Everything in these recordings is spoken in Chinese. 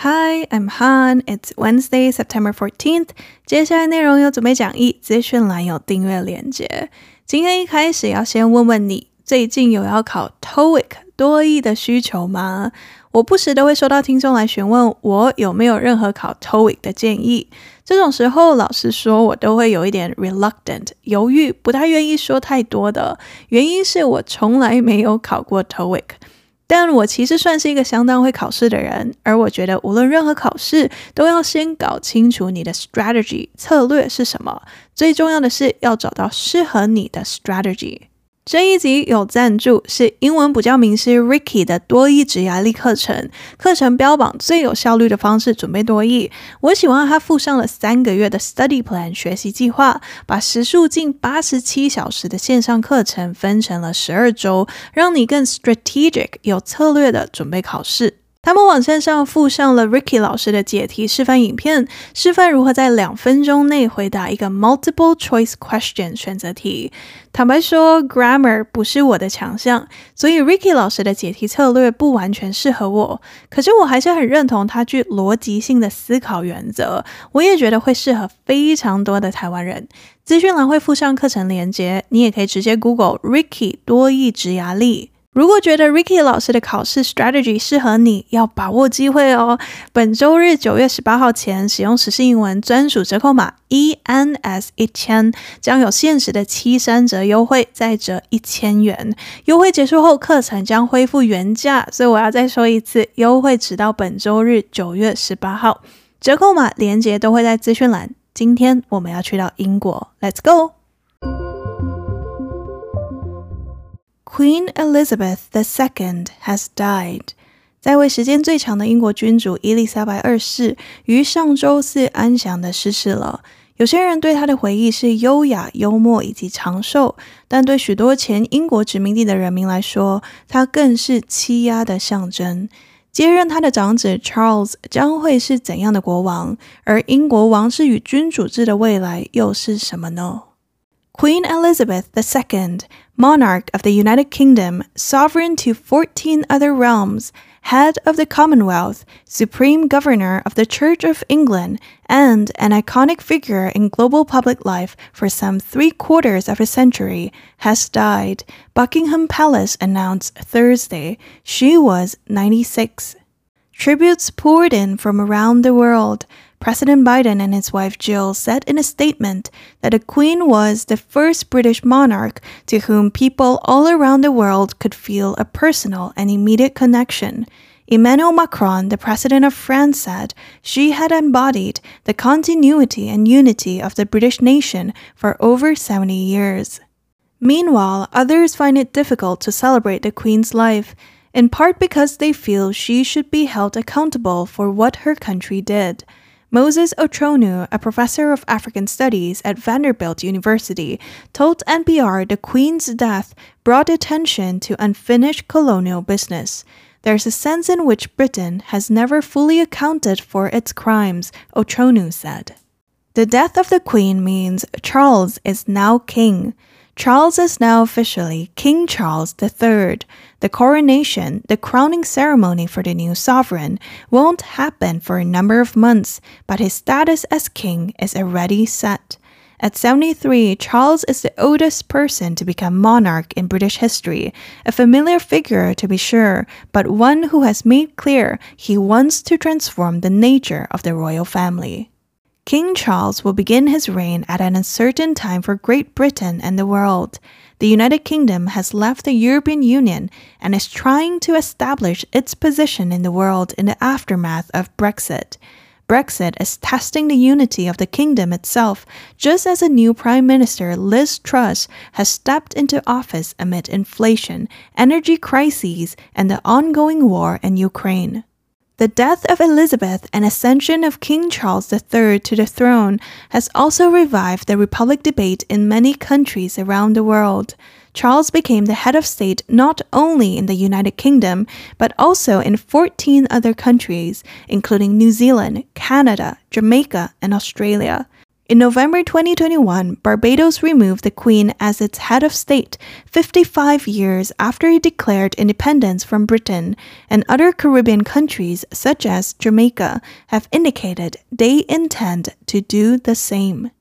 Hi, I'm Han. It's Wednesday, September 14th. 接下来内容有准备讲义，资讯栏有订阅链接。今天一开始要先问问你，最近有要考 TOEIC 多益的需求吗？我不时都会收到听众来询问我有没有任何考 TOEIC 的建议。这种时候，老实说，我都会有一点 reluctant，犹豫，不太愿意说太多的。原因是我从来没有考过 TOEIC，但我其实算是一个相当会考试的人。而我觉得，无论任何考试，都要先搞清楚你的 strategy 策略是什么。最重要的是要找到适合你的 strategy。这一集有赞助，是英文补教名师 Ricky 的多益职压力课程。课程标榜最有效率的方式准备多益。我喜欢他附上了三个月的 Study Plan 学习计划，把时数近八十七小时的线上课程分成了十二周，让你更 strategic 有策略的准备考试。他们网站上附上了 Ricky 老师的解题示范影片，示范如何在两分钟内回答一个 multiple choice question 选择题。坦白说，grammar 不是我的强项，所以 Ricky 老师的解题策略不完全适合我。可是我还是很认同他具逻辑性的思考原则，我也觉得会适合非常多的台湾人。资讯栏会附上课程链接，你也可以直接 Google Ricky 多益职涯力。如果觉得 Ricky 老师的考试 strategy 适合你，要把握机会哦！本周日九月十八号前使用时事英文专属折扣码 ENS 一千，将有限时的七三折优惠，再折一千元。优惠结束后，课程将恢复原价，所以我要再说一次，优惠直到本周日九月十八号。折扣码链接都会在资讯栏。今天我们要去到英国，Let's go！Queen Elizabeth II has died。在位时间最长的英国君主伊丽莎白二世于上周四安详地逝世了。有些人对她的回忆是优雅、幽默以及长寿，但对许多前英国殖民地的人民来说，她更是欺压的象征。接任他的长子 Charles 将会是怎样的国王？而英国王室与君主制的未来又是什么呢？Queen Elizabeth II, monarch of the United Kingdom, sovereign to 14 other realms, head of the Commonwealth, supreme governor of the Church of England, and an iconic figure in global public life for some three quarters of a century, has died, Buckingham Palace announced Thursday. She was 96. Tributes poured in from around the world. President Biden and his wife Jill said in a statement that the Queen was the first British monarch to whom people all around the world could feel a personal and immediate connection. Emmanuel Macron, the president of France, said she had embodied the continuity and unity of the British nation for over 70 years. Meanwhile, others find it difficult to celebrate the Queen's life, in part because they feel she should be held accountable for what her country did. Moses Otronu, a professor of African studies at Vanderbilt University, told NPR the Queen's death brought attention to unfinished colonial business. There's a sense in which Britain has never fully accounted for its crimes, Otronu said. The death of the Queen means Charles is now king. Charles is now officially King Charles III. The coronation, the crowning ceremony for the new sovereign, won't happen for a number of months, but his status as king is already set. At 73, Charles is the oldest person to become monarch in British history, a familiar figure to be sure, but one who has made clear he wants to transform the nature of the royal family. King Charles will begin his reign at an uncertain time for Great Britain and the world. The United Kingdom has left the European Union and is trying to establish its position in the world in the aftermath of Brexit. Brexit is testing the unity of the kingdom itself, just as a new Prime Minister, Liz Truss, has stepped into office amid inflation, energy crises, and the ongoing war in Ukraine. The death of Elizabeth and ascension of King Charles III to the throne has also revived the Republic debate in many countries around the world. Charles became the head of state not only in the United Kingdom, but also in 14 other countries, including New Zealand, Canada, Jamaica, and Australia. In November 2021, Barbados removed the Queen as its head of state 55 years after it declared independence from Britain, and other Caribbean countries, such as Jamaica, have indicated they intend to do the same.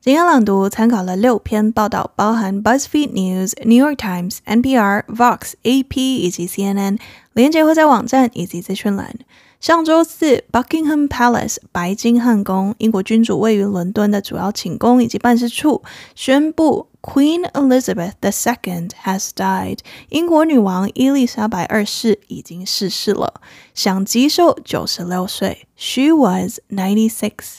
今天朗读参考了六篇报道，包含 BuzzFeed News、New York Times、NPR、Vox、AP 以及 CNN，连结会在网站以及资讯栏。 上周四，Buckingham Palace 白金汉宫，英国君主位于伦敦的主要寝宫以及办事处宣布，Queen Elizabeth II has died。英国女王伊丽莎白二世已经逝世了，享极寿九十六岁。She was ninety six。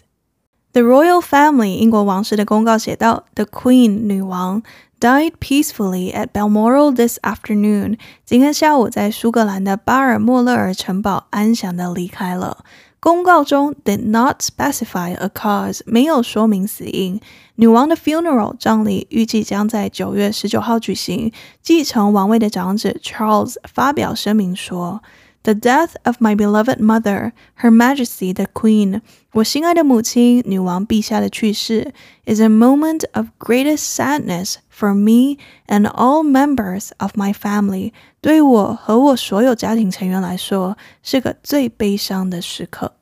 The Royal Family 英国王室的公告写道：The Queen 女王。Died peacefully at Balmoral this afternoon。今天下午在苏格兰的巴尔莫勒尔城堡安详地离开了。公告中 did not specify a cause，没有说明死因。女王的 funeral 葬礼预计将在九月十九号举行。继承王位的长子 Charles 发表声明说。The death of my beloved mother, Her Majesty the Queen，我心爱的母亲女王陛下的去世，is a moment of greatest sadness for me and all members of my family。对我和我所有家庭成员来说，是个最悲伤的时刻。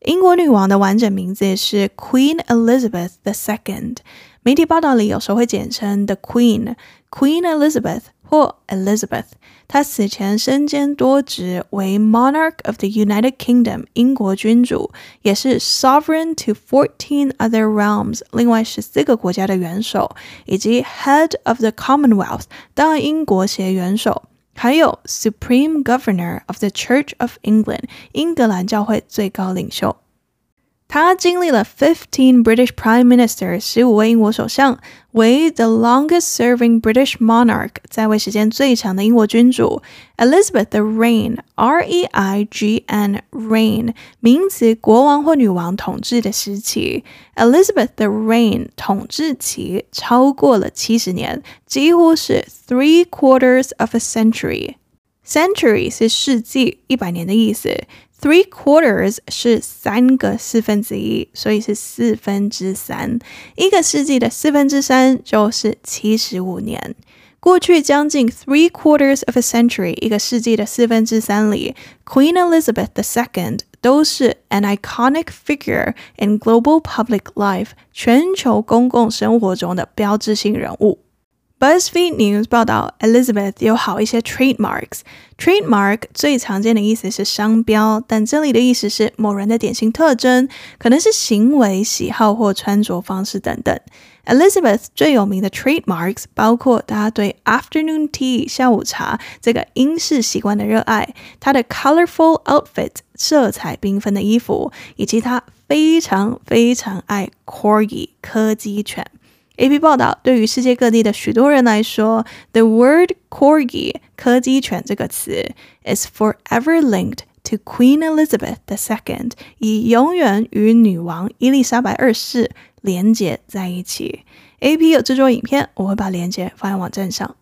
英国女王的完整名字是 Queen Elizabeth II，媒体报道里有时候会简称 The Queen，Queen Elizabeth 或 Elizabeth。他死前身兼多职，为 Monarch of the United Kingdom 英国君主，也是 Sovereign to fourteen other realms 另外十四个国家的元首，以及 Head of the Commonwealth 大英国协元首，还有 Supreme Governor of the Church of England 英格兰教会最高领袖。 他经历了 fifteen British Prime Ministers 十五位英国首相，为 the longest-serving British monarch 在位时间最长的英国君主。Elizabeth 的 reign R E I G N reign 名词，国王或女王统治的时期。Elizabeth 的 reign 统治期超过了七十年，几乎是 three quarters of a century。Century 是世纪，一百年的意思。 Three quarters 是三个四分之一，所以是四分之三。一个世纪的四分之三就是七十五年。过去将近 three quarters of a century，一个世纪的四分之三里，Queen Elizabeth II 都是 an iconic figure in global public life，全球公共生活中的标志性人物。 BuzzFeed News 报道，Elizabeth 有好一些 trademarks。Trademark 最常见的意思是商标，但这里的意思是某人的典型特征，可能是行为、喜好或穿着方式等等。Elizabeth 最有名的 trademarks 包括她对 afternoon tea 下午茶这个英式习惯的热爱，她的 colorful outfit 色彩缤纷的衣服，以及她非常非常爱 Corgi 柯基犬。AP 报道，对于世界各地的许多人来说，the word corgi 柯基犬这个词 is forever linked to Queen Elizabeth II，以永远与女王伊丽莎白二世连结在一起。AP 有制作影片，我会把链接放在网站上。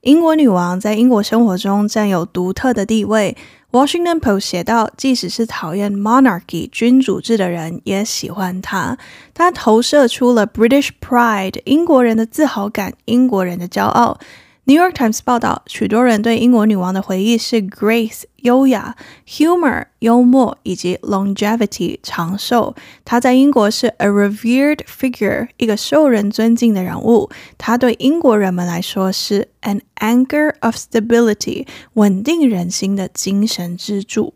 英国女王在英国生活中占有独特的地位。Washington Post 写道，即使是讨厌 monarchy 君主制的人，也喜欢它。它投射出了 British pride 英国人的自豪感，英国人的骄傲。New York Times 报道，许多人对英国女王的回忆是 grace 优雅，humor 幽默，以及 longevity 长寿。他在英国是 a revered figure 一个受人尊敬的人物。他对英国人们来说是 an anchor of stability 稳定人心的精神支柱。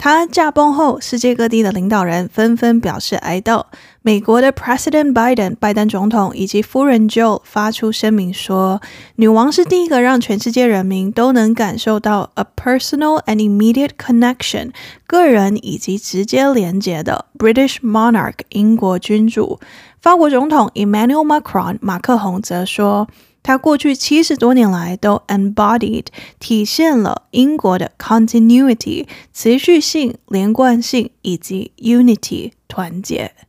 她驾崩后，世界各地的领导人纷纷表示哀悼。美国的 President Biden 拜登总统以及夫人 Jill 发出声明说，女王是第一个让全世界人民都能感受到 a personal and immediate connection 个人以及直接连接的 British monarch 英国君主。法国总统 Emmanuel Macron 马克宏则说。他过去七十多年来都 embodied 体现了英国的 continuity 持续性、连贯性以及 unity 团结。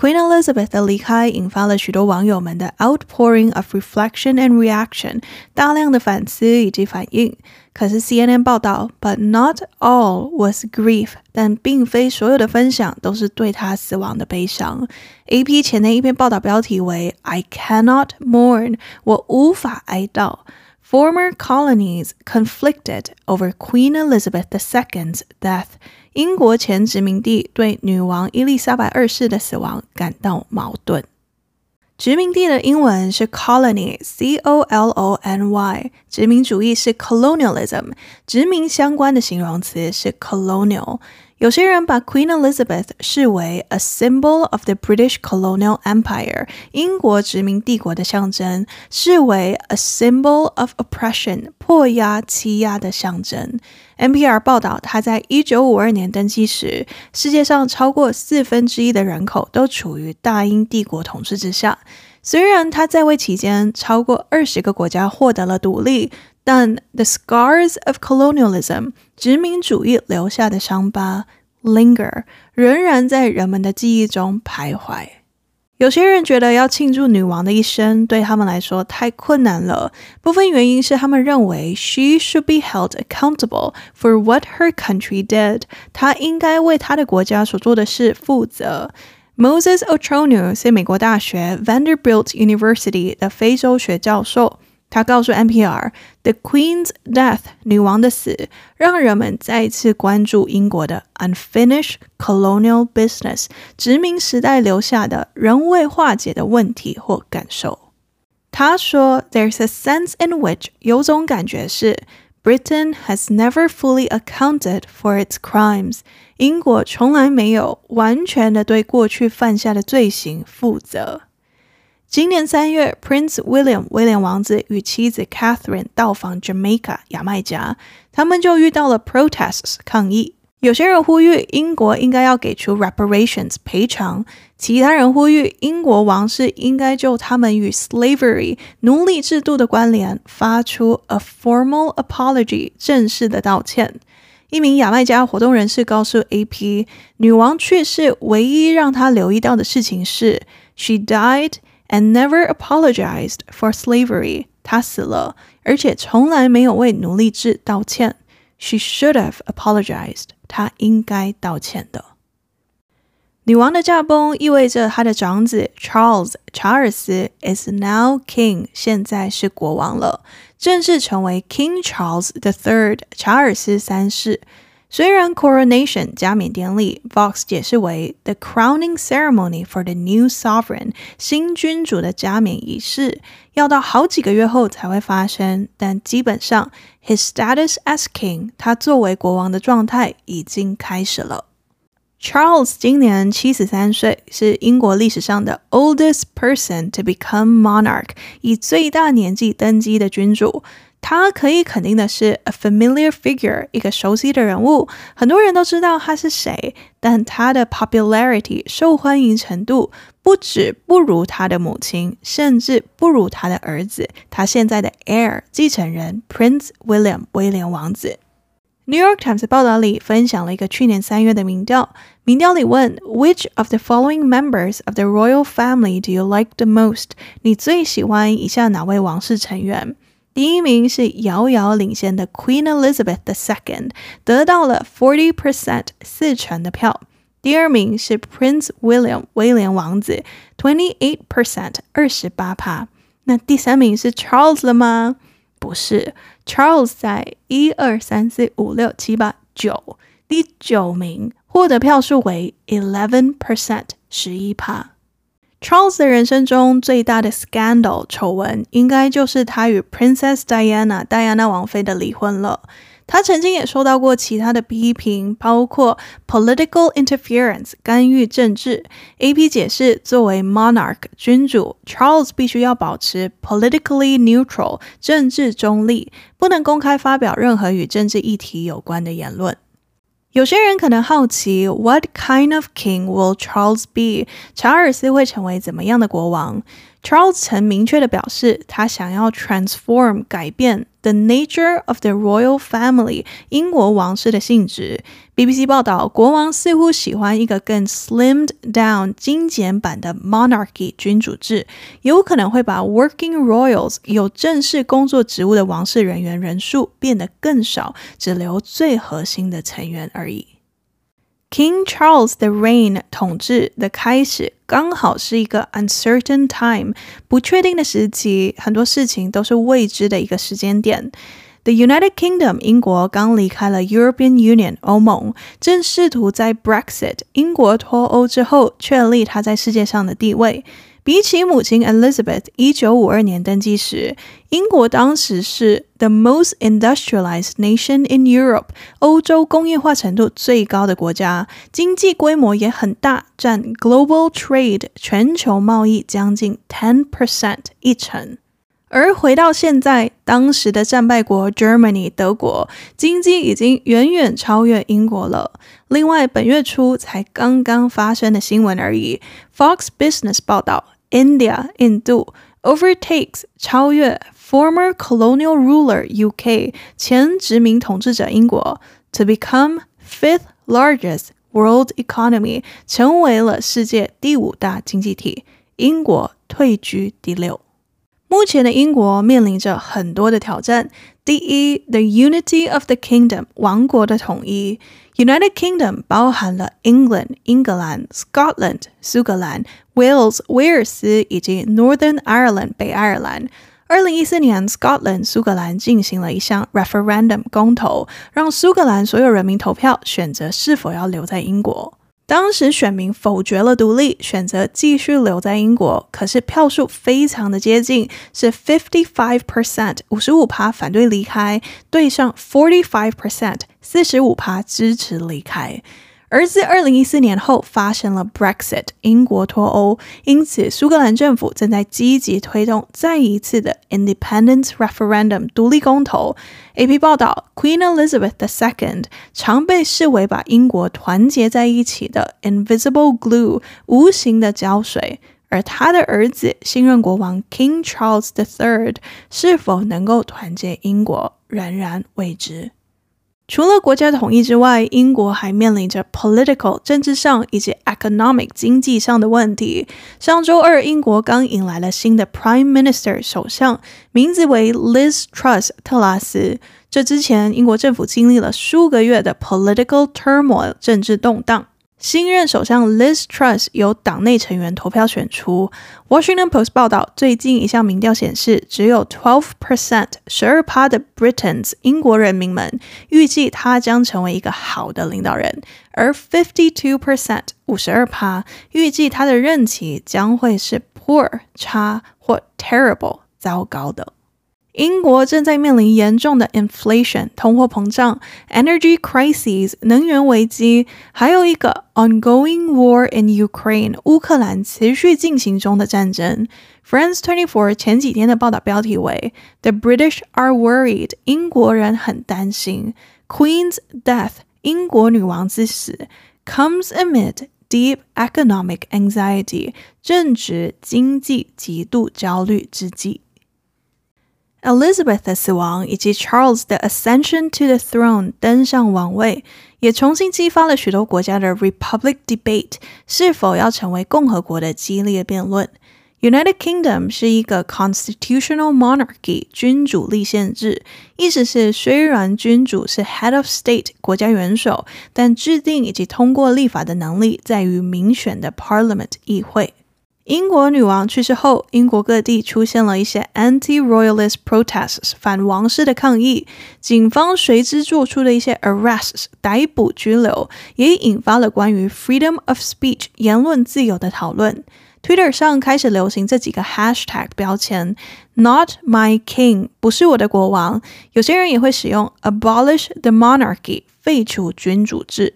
Queen Elizabeth 的离开引发了许多网友们的 outpouring of reflection and reaction，大量的反思以及反应。可是 CNN 报道，But not all was grief，但并非所有的分享都是对他死亡的悲伤。AP 前天一篇报道标题为 "I cannot mourn，我无法哀悼。 Former colonies conflicted over Queen Elizabeth II's death。英国前殖民地对女王伊丽莎白二世的死亡感到矛盾。殖民地的英文是 colony，c o l o n y。殖民主义是 colonialism，殖民相关的形容词是 colonial。 有些人把 Queen Elizabeth 视为 a symbol of the British colonial empire，英国殖民帝国的象征，视为 a symbol of oppression，迫压、欺压的象征。 NPR 报道，他在一九五二年登基时，世界上超过四分之一的人口都处于大英帝国统治之下。虽然他在位期间，超过二十个国家获得了独立。但 the scars of colonialism 殖民主义留下的伤疤 linger 仍然在人们的记忆中徘徊。有些人觉得要庆祝女王的一生对他们来说太困难了，部分原因是他们认为 she should be held accountable for what her country did，她应该为她的国家所做的事负责。Moses Ochono 是美国大学 Vanderbilt University 的非洲学教授。他告诉 NPR，The Queen's death，女王的死，让人们再次关注英国的 unfinished colonial business，殖民时代留下的仍未化解的问题或感受。他说，There's a sense in which 有种感觉是 Britain has never fully accounted for its crimes，英国从来没有完全的对过去犯下的罪行负责。 今年三月，Prince William 威廉王子与妻子 Catherine 到访 Jamaica 牙买加，他们就遇到了 protests 抗议。有些人呼吁英国应该要给出 reparations 赔偿，其他人呼吁英国王室应该就他们与 slavery 奴隶制度的关联发出 a formal apology 正式的道歉。一名牙买加活动人士告诉 AP，女王去世唯一让他留意到的事情是 she died。 And never apologized for slavery。她死了，而且从来没有为奴隶制道歉。She should have apologized。她应该道歉的。女王的驾崩意味着她的长子 Charles 查尔斯 is now king，现在是国王了，正式成为 King Charles the Third，查尔斯三世。 虽然 coronation 加冕典礼，Vox 解释为 the crowning ceremony for the new sovereign 新君主的加冕仪式，要到好几个月后才会发生，但基本上 his status as king 他作为国王的状态已经开始了。Charles 今年七十三岁，是英国历史上的 oldest person to become monarch，以最大年纪登基的君主。 他可以肯定的是，a familiar figure，一个熟悉的人物，很多人都知道他是谁。但他的 popularity 受欢迎程度不止不如他的母亲，甚至不如他的儿子，他现在的 heir 继承人 Prince William 威廉王子。New York Times 报道里分享了一个去年三月的民调，民调里问：Which of the following members of the royal family do you like the most？你最喜欢以下哪位王室成员？第一名是遥遥领先的 Queen Elizabeth II，得到了 forty percent 四成的票。第二名是 Prince William 威廉王子，twenty eight percent 二十八趴。那第三名是 Charles 了吗？不是，Charles 在一二三四五六七八九，第九名获得票数为 eleven percent 十一趴。Charles 的人生中最大的 scandal 丑闻，应该就是他与 Princess Diana 戴安娜王妃的离婚了。他曾经也受到过其他的批评，包括 political interference 干预政治。AP 解释，作为 monarch 君主，Charles 必须要保持 politically neutral 政治中立，不能公开发表任何与政治议题有关的言论。有些人可能好奇，What kind of king will Charles be？查尔斯会成为怎么样的国王？Charles 曾明确的表示，他想要 transform 改变 The Nature of the Royal Family，英国王室的性质。BBC 报道，国王似乎喜欢一个更 slimmed down 精简版的 monarchy 君主制，有可能会把 working royals 有正式工作职务的王室人员人数变得更少，只留最核心的成员而已。King Charles 的 reign 统治的开始，刚好是一个 uncertain time 不确定的时期，很多事情都是未知的一个时间点。The United Kingdom 英国刚离开了 European Union 欧盟，正试图在 Brexit 英国脱欧之后确立它在世界上的地位。 比起母亲 Elizabeth 一九五二年登基时，英国当时是 the most industrialized nation in Europe，欧洲工业化程度最高的国家，经济规模也很大，占 global trade 全球贸易将近 ten percent 一成。而回到现在，当时的战败国 Germany 德国经济已经远远超越英国了。另外，本月初才刚刚发生的新闻而已，Fox Business 报道。India 印度 overtakes 超越 former colonial ruler UK 前殖民统治者英国 to become fifth largest world economy 成为了世界第五大经济体，英国退居第六。 目前的英国面临着很多的挑战。第一，the unity of the kingdom，王国的统一。United Kingdom 包含了 England 英格兰、Scotland 苏格兰、Wales 威尔斯以及 Northern Ireland 北爱尔兰。二零一四年，Scotland 苏格兰进行了一项 referendum 公投，让苏格兰所有人民投票选择是否要留在英国。 当时选民否决了独立，选择继续留在英国。可是票数非常的接近，是 fifty five percent 五十五趴反对离开，对上 forty five percent 四十五趴支持离开。而自二零一四年后发生了 Brexit，英国脱欧，因此苏格兰政府正在积极推动再一次的 Independence Referendum 独立公投。AP 报道，Queen Elizabeth II 常被视为把英国团结在一起的 Invisible Glue 无形的胶水，而他的儿子新任国王 King Charles III 是否能够团结英国，仍然未知。除了国家统一之外，英国还面临着 political 政治上以及 economic 经济上的问题。上周二，英国刚迎来了新的 Prime Minister 首相，名字为 Liz Truss 特拉斯。这之前，英国政府经历了数个月的 political turmoil 政治动荡。新任首相 Liz Truss 由党内成员投票选出。Washington Post 报道，最近一项民调显示，只有 twelve percent 十二趴的 Britons 英国人民们预计他将成为一个好的领导人，而 fifty two percent 五十二趴预计他的任期将会是 poor 差或 terrible 糟糕的。英国正在面临严重的 inflation 通货膨胀、energy crisis 能源危机，还有一个 ongoing war in Ukraine 乌克兰持续进行中的战争。France 24前几天的报道标题为 The British are worried 英国人很担心 Queen's death 英国女王之死 comes amid deep economic anxiety 政治经济极度焦虑之际。 Elizabeth 的死亡以及 Charles 的 ascension to the throne 登上王位，也重新激发了许多国家的 Republic debate，是否要成为共和国的激烈辩论。United Kingdom 是一个 constitutional monarchy 君主立宪制，意思是虽然君主是 head of state 国家元首，但制定以及通过立法的能力在于民选的 Parliament 议会。 英国女王去世后，英国各地出现了一些 anti-royalist protests 反王室的抗议，警方随之做出了一些 arrests 逮捕拘留，也引发了关于 freedom of speech 言论自由的讨论。Twitter 上开始流行这几个 hashtag 标签：Not my king 不是我的国王，有些人也会使用 abolish the monarchy 废除君主制。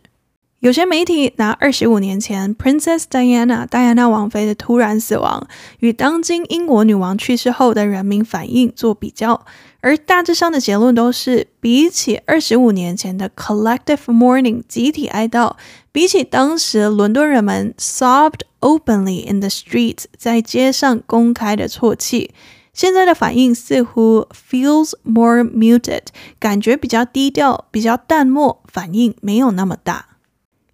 有些媒体拿二十五年前 Princess Diana 戴安娜王妃的突然死亡与当今英国女王去世后的人民反应做比较，而大致上的结论都是，比起二十五年前的 collective mourning 集体哀悼，比起当时伦敦人们 sobbed openly in the streets 在街上公开的啜泣。现在的反应似乎 feels more muted，感觉比较低调，比较淡漠，反应没有那么大。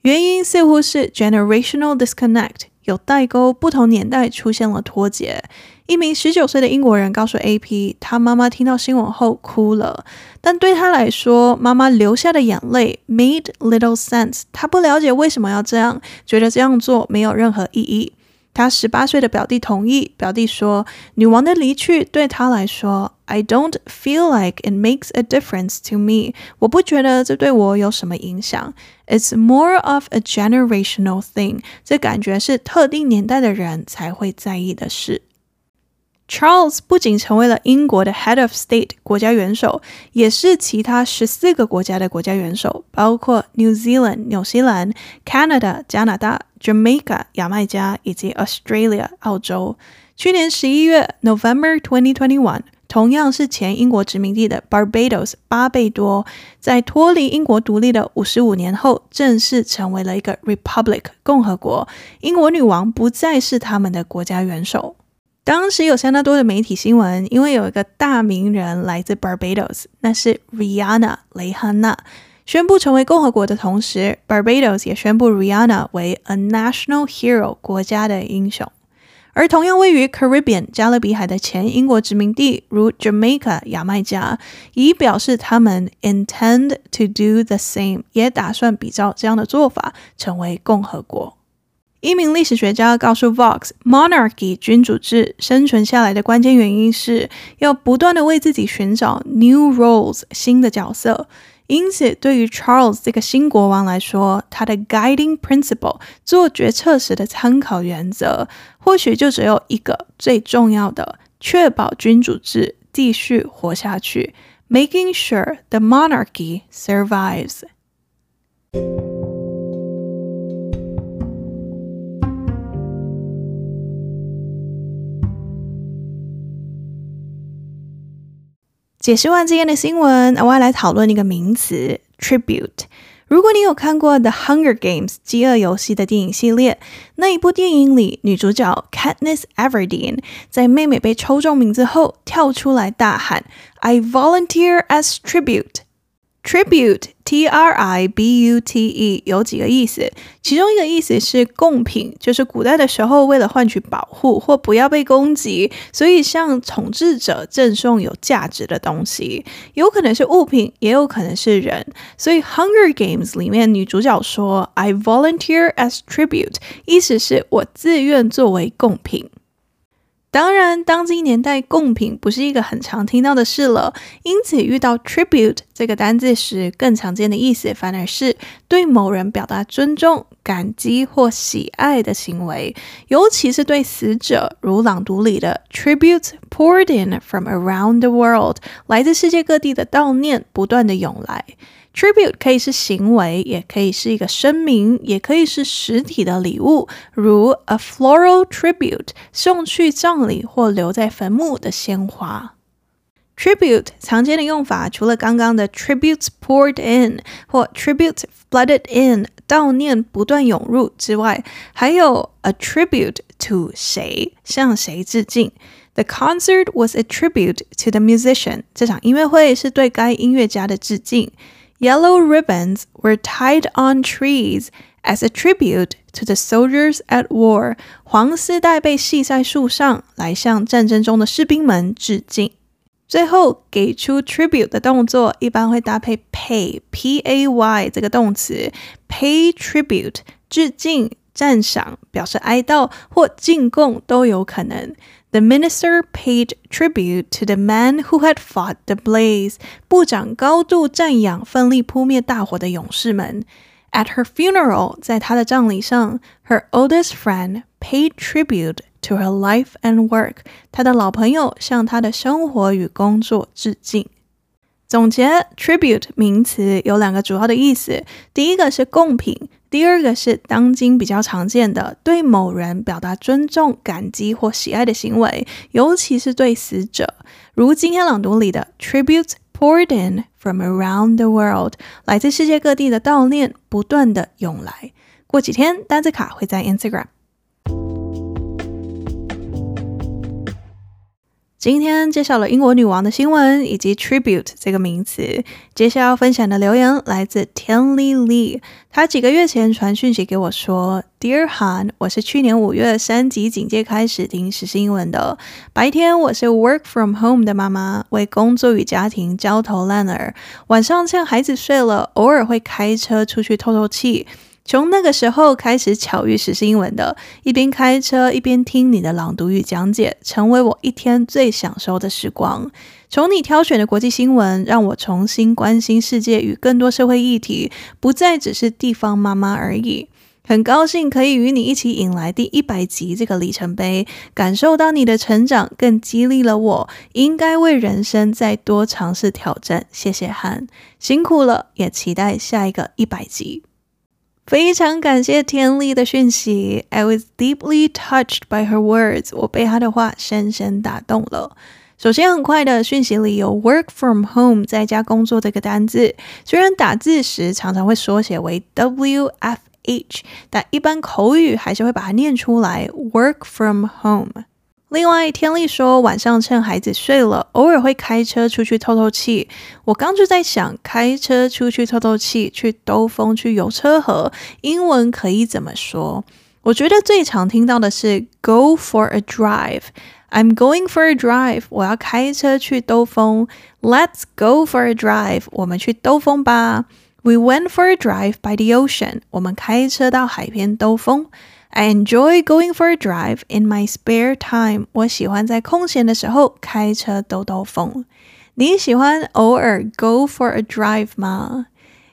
原因似乎是 generational disconnect，有代沟，不同年代出现了脱节。一名十九岁的英国人告诉 AP，他妈妈听到新闻后哭了，但对他来说，妈妈流下的眼泪 made little sense。他不了解为什么要这样，觉得这样做没有任何意义。他十八岁的表弟同意，表弟说，女王的离去对他来说 ，I don't feel like it makes a difference to me。我不觉得这对我有什么影响。It's more of a generational thing。这感觉是特定年代的人才会在意的事。Charles 不仅成为了英国的 Head of State 国家元首，也是其他十四个国家的国家元首，包括 New Zealand 纽西兰、Canada 加拿大、Jamaica 牙买加以及 Australia 澳洲。去年十一月 November 2021， 同样是前英国殖民地的 Barbados 巴贝多，在脱离英国独立的五十五年后，正式成为了一个 Republic 共和国。英国女王不再是他们的国家元首。当时有相当多的媒体新闻，因为有一个大名人来自 Barbados，那是 Rihanna 蕾哈娜，宣布成为共和国的同时，Barbados 也宣布 Rihanna 为 a national hero 国家的英雄。而同样位于 Caribbean 加勒比海的前英国殖民地，如 Jamaica 牙买加，已表示他们 intend to do the same，也打算比照这样的做法成为共和国。一名历史学家告诉 Vox，Monarchy 君主制生存下来的关键原因是要不断地为自己寻找 new roles 新的角色。因此，对于 Charles 这个新国王来说，他的 guiding principle 做决策时的参考原则，或许就只有一个最重要的：确保君主制继续活下去，making sure the monarchy survives。 解释完今天的新闻，我要来讨论一个名词 tribute。如果你有看过《The Hunger Games》饥饿游戏的电影系列，那一部电影里女主角 Katniss Everdeen 在妹妹被抽中名字后，跳出来大喊：“I volunteer as tribute。” Tribute, T-R-I-B-U-T-E 有几个意思，其中一个意思是贡品，就是古代的时候为了换取保护或不要被攻击，所以向统治者赠送有价值的东西，有可能是物品，也有可能是人。所以《Hunger Games》里面女主角说：“I volunteer as tribute”，意思是我自愿作为贡品。当然，当今年代贡品不是一个很常听到的事了，因此遇到 tribute 这个单字时，更常见的意思反而是对某人表达尊重、感激或喜爱的行为，尤其是对死者，如朗读里的 tribute poured in from around the world，来自世界各地的悼念不断的涌来。Tribute 可以是行为，也可以是一个声明，也可以是实体的礼物，如 a floral tribute 送去葬礼或留在坟墓的鲜花。Tribute 常见的用法，除了刚刚的 tributes poured in 或 tribute flooded in 悼念不断涌入之外，还有 a tribute to 谁，向谁致敬。The concert was a tribute to the musician。这场音乐会是对该音乐家的致敬。 Yellow ribbons were tied on trees as a tribute to the soldiers at war。黄丝带被系在树上，来向战争中的士兵们致敬。最后，给出 tribute 的动作一般会搭配 pay，p-a-y 这个动词，pay tribute，致敬、 赞赏、表示哀悼或进贡都有可能。The minister paid tribute to the man who had fought the blaze. 部长高度赞扬奋力扑灭大火的勇士们。At her funeral，在她的葬礼上，her oldest friend paid tribute to her life and work. 她的老朋友向她的生活与工作致敬。总结，tribute 名词有两个主要的意思，第一个是贡品。第二个是当今比较常见的对某人表达尊重、感激或喜爱的行为，尤其是对死者，如今天朗读里的 “tributes poured in from around the world”，来自世界各地的悼念不断的涌来。过几天单字卡会在 Instagram。今天介绍了英国女王的新闻以及 tribute 这个名词。接下来要分享的留言来自 Tianli Lee，他几个月前传讯息给我说：“Dear Han，我是去年五月三级警戒开始听时事英文的。白天我是 work from home 的妈妈，为工作与家庭焦头烂额。晚上趁孩子睡了，偶尔会开车出去透透气。”从那个时候开始巧遇时事英文的，一边开车一边听你的朗读与讲解，成为我一天最享受的时光。从你挑选的国际新闻，让我重新关心世界与更多社会议题，不再只是地方妈妈而已。很高兴可以与你一起迎来第一百集这个里程碑，感受到你的成长，更激励了我，应该为人生再多尝试挑战。谢谢汉，辛苦了，也期待下一个一百集。非常感谢天丽的讯息，I was deeply touched by her words。我被她的话深深打动了。首先，很快的讯息里有 “work from home” 在家工作这个单字，虽然打字时常常会缩写为 WFH，但一般口语还是会把它念出来 “work from home”。另外，天丽说晚上趁孩子睡了，偶尔会开车出去透透气。我刚就在想，开车出去透透气，去兜风，去游车河，英文可以怎么说？我觉得最常听到的是 “go for a drive”。I'm going for a drive。我要开车去兜风。Let's go for a drive。我们去兜风吧。We went for a drive by the ocean。我们开车到海边兜风。I enjoy going for a drive in my spare time。我喜欢在空闲的时候开车兜兜风。你喜欢偶尔 go for a drive 吗？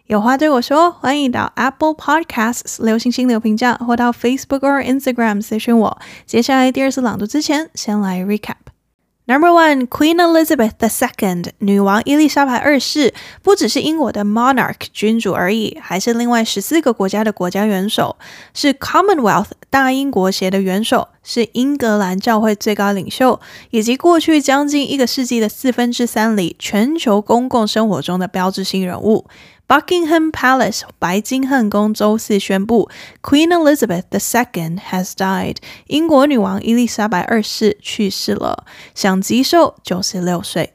有话对我说，欢迎到 Apple Podcasts 留星星留评价，或到 Facebook 或 Instagram 私讯我。接下来第二次朗读之前，先来 recap。Number one, Queen Elizabeth II，女王伊丽莎白二世，不只是英国的 monarch 君主而已，还是另外十四个国家的国家元首，是 Commonwealth 大英国协的元首，是英格兰教会最高领袖，以及过去将近一个世纪的四分之三里全球公共生活中的标志性人物。Buckingham Palace 白金汉宫周四宣布，Queen Elizabeth II has died。英国女王伊丽莎白二世去世了，享极寿九十六岁。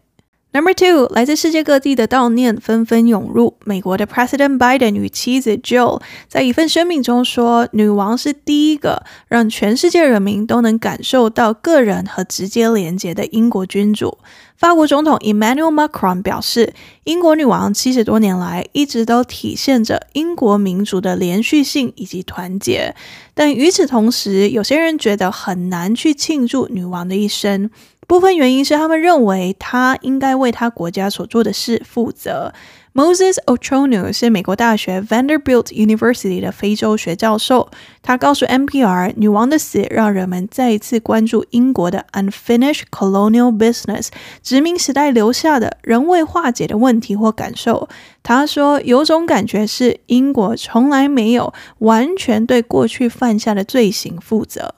Number two，来自世界各地的悼念纷纷涌入。美国的 President Biden 与妻子 Jill 在一份声明中说，女王是第一个让全世界人民都能感受到个人和直接连结的英国君主。法国总统 Emmanuel Macron 表示，英国女王七十多年来一直都体现着英国民族的连续性以及团结。但与此同时，有些人觉得很难去庆祝女王的一生。部分原因是他们认为他应该为他国家所做的事负责。Moses Ochonu 是美国大学 Vanderbilt University 的非洲学教授，他告诉 NPR，女王的死让人们再一次关注英国的 unfinished colonial business，殖民时代留下的仍未化解的问题或感受。他说，有种感觉是英国从来没有完全对过去犯下的罪行负责。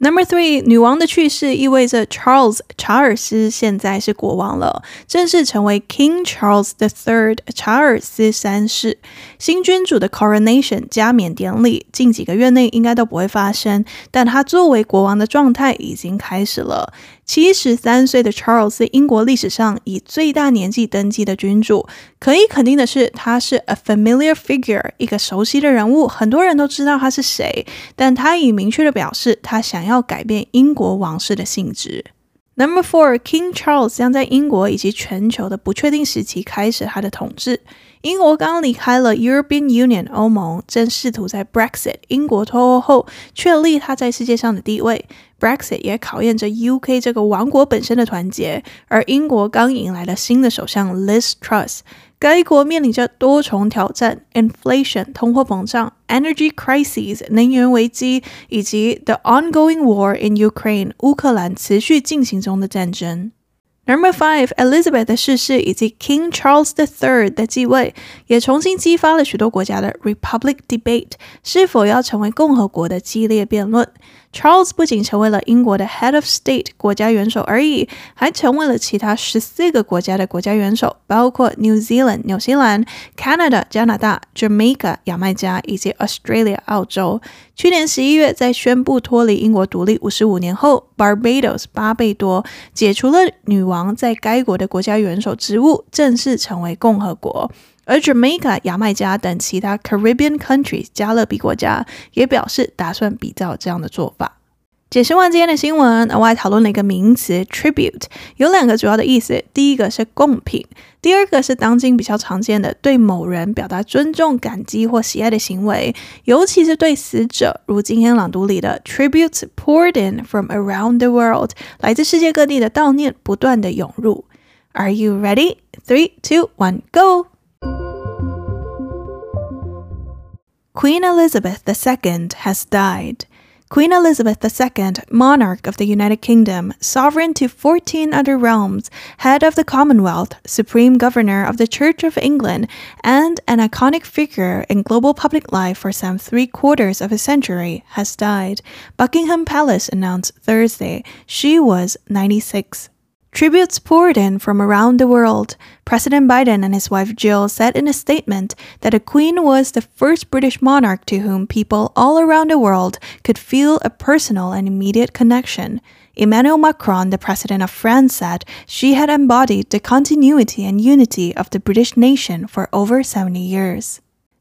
Number three，女王的去世意味着 Charles 查尔斯现在是国王了，正式成为 King Charles the Third 查尔斯三世。新君主的 Coronation 加冕典礼近几个月内应该都不会发生，但他作为国王的状态已经开始了。七十三岁的 Charles 是英国历史上以最大年纪登基的君主，可以肯定的是，他是 a familiar figure，一个熟悉的人物，很多人都知道他是谁。但他已明确的表示，他想要改变英国王室的性质。Number four，King Charles 将在英国以及全球的不确定时期开始他的统治。英国刚离开了 European Union 欧盟，正试图在 Brexit 英国脱欧后确立他在世界上的地位。Brexit 也考验着 UK 这个王国本身的团结。而英国刚迎来了新的首相 Liz Truss。该国面临着多重挑战：inflation（ 通货膨胀）、energy crisis（ 能源危机）以及 the ongoing war in Ukraine（ 乌克兰持续进行中的战争）。Number five, Elizabeth 的逝世以及 King Charles III 的继位，也重新激发了许多国家的 Republic debate，是否要成为共和国的激烈辩论。Charles 不仅成为了英国的 Head of State 国家元首而已，还成为了其他十四个国家的国家元首，包括 New Zealand 纽西兰、Canada 加拿大、Jamaica 牙买加以及 Australia 澳洲。去年十一月，在宣布脱离英国独立五十五年后，Barbados 巴贝多解除了女王在该国的国家元首职务，正式成为共和国。而 Jamaica 牙买加等其他 Caribbean countries 加勒比国家也表示打算比照这样的做法。解释完今天的新闻，额外讨论了一个名词 tribute，有两个主要的意思，第一个是贡品，第二个是当今比较常见的对某人表达尊重、感激或喜爱的行为，尤其是对死者，如今天朗读里的 tributes poured in from around the world，来自世界各地的悼念不断的涌入。Are you ready? Three, two, one, go! Queen Elizabeth II has died. Queen Elizabeth II, monarch of the United Kingdom, sovereign to 14 other realms, head of the Commonwealth, supreme governor of the Church of England, and an iconic figure in global public life for some three quarters of a century, has died. Buckingham Palace announced Thursday she was 96. Tributes poured in from around the world. President Biden and his wife Jill said in a statement that the Queen was the first British monarch to whom people all around the world could feel a personal and immediate connection. Emmanuel Macron, the president of France, said she had embodied the continuity and unity of the British nation for over 70 years.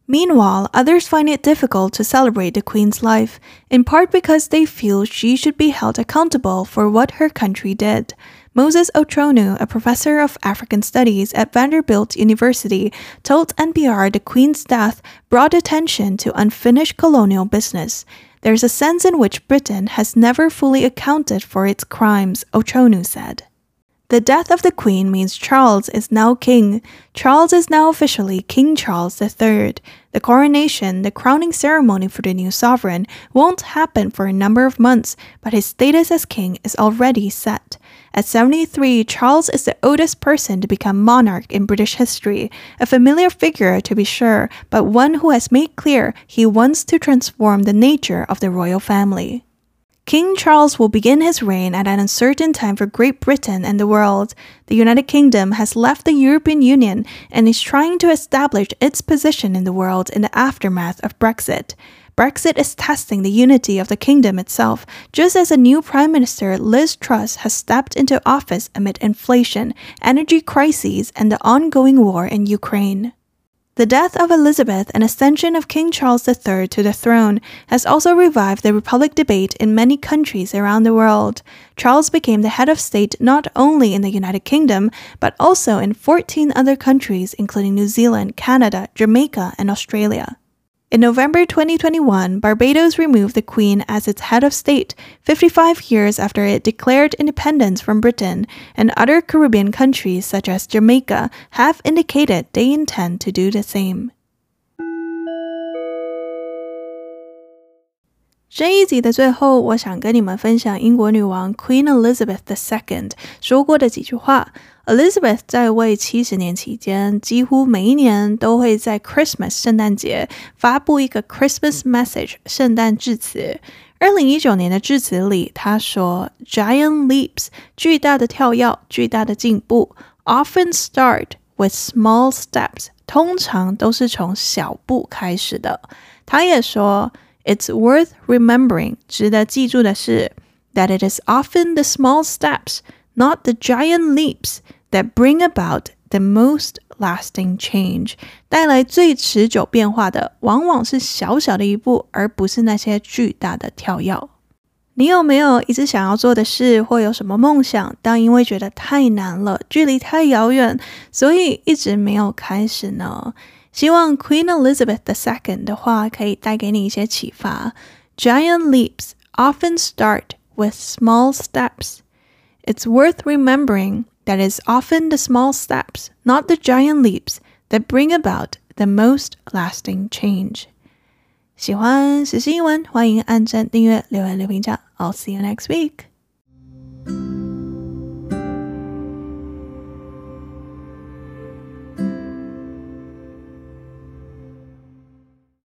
Meanwhile, others find it difficult to celebrate the Queen's life, in part because they feel she should be held accountable for what her country did. Moses Otronu, a professor of African Studies at Vanderbilt University, told NPR the Queen's death brought attention to unfinished colonial business. There's a sense in which Britain has never fully accounted for its crimes, Otronu said. The death of the Queen means Charles is now king. Charles is now officially King Charles III. The coronation, the crowning ceremony for the new sovereign, won't happen for a number of months, but his status as king is already set. At 73, Charles is the oldest person to become monarch in British history, a familiar figure to be sure, but one who has made clear he wants to transform the nature of the royal family. King Charles will begin his reign at an uncertain time for Great Britain and the world. The United Kingdom has left the European Union and is trying to establish its position in the world in the aftermath of Brexit. Brexit is testing the unity of the kingdom itself, just as a new Prime Minister Liz Truss has stepped into office amid inflation, energy crises, and the ongoing war in Ukraine. The death of Elizabeth and ascension of King Charles III to the throne has also revived the Republic debate in many countries around the world. Charles became the head of state not only in the United Kingdom, but also in 14 other countries, including New Zealand, Canada, Jamaica, and Australia. In November 2021, Barbados removed the Queen as its head of state, 55 years after it declared independence from Britain, and other Caribbean countries such as Jamaica have indicated they intend to do the same. 这一集的最后，我想跟你们分享英国女王 Queen Elizabeth II 说过的几句话。Elizabeth 在位七十年期间，几乎每一年都会在 Christmas 圣诞节发布一个 Christmas message 圣诞致辞。二零一九年的致辞里，她说：“Giant leaps 巨大的跳跃，巨大的进步，often start with small steps 通常都是从小步开始的。”她也说 ：“It's worth remembering 值得记住的是，that it is often the small steps, not the giant leaps。” That bring about the most lasting change，带来最持久变化的，往往是小小的一步，而不是那些巨大的跳跃。你有没有一直想要做的事，或有什么梦想，但因为觉得太难了，距离太遥远，所以一直没有开始呢？ 希望 Queen Elizabeth II 的话可以带给你一些启发。Giant leaps often start with small steps. It's worth remembering. That is often the small steps, not the giant leaps, that bring about the most lasting change. 喜欢时事英文，欢迎按赞、订阅、留言、留评价。I'll see you next week.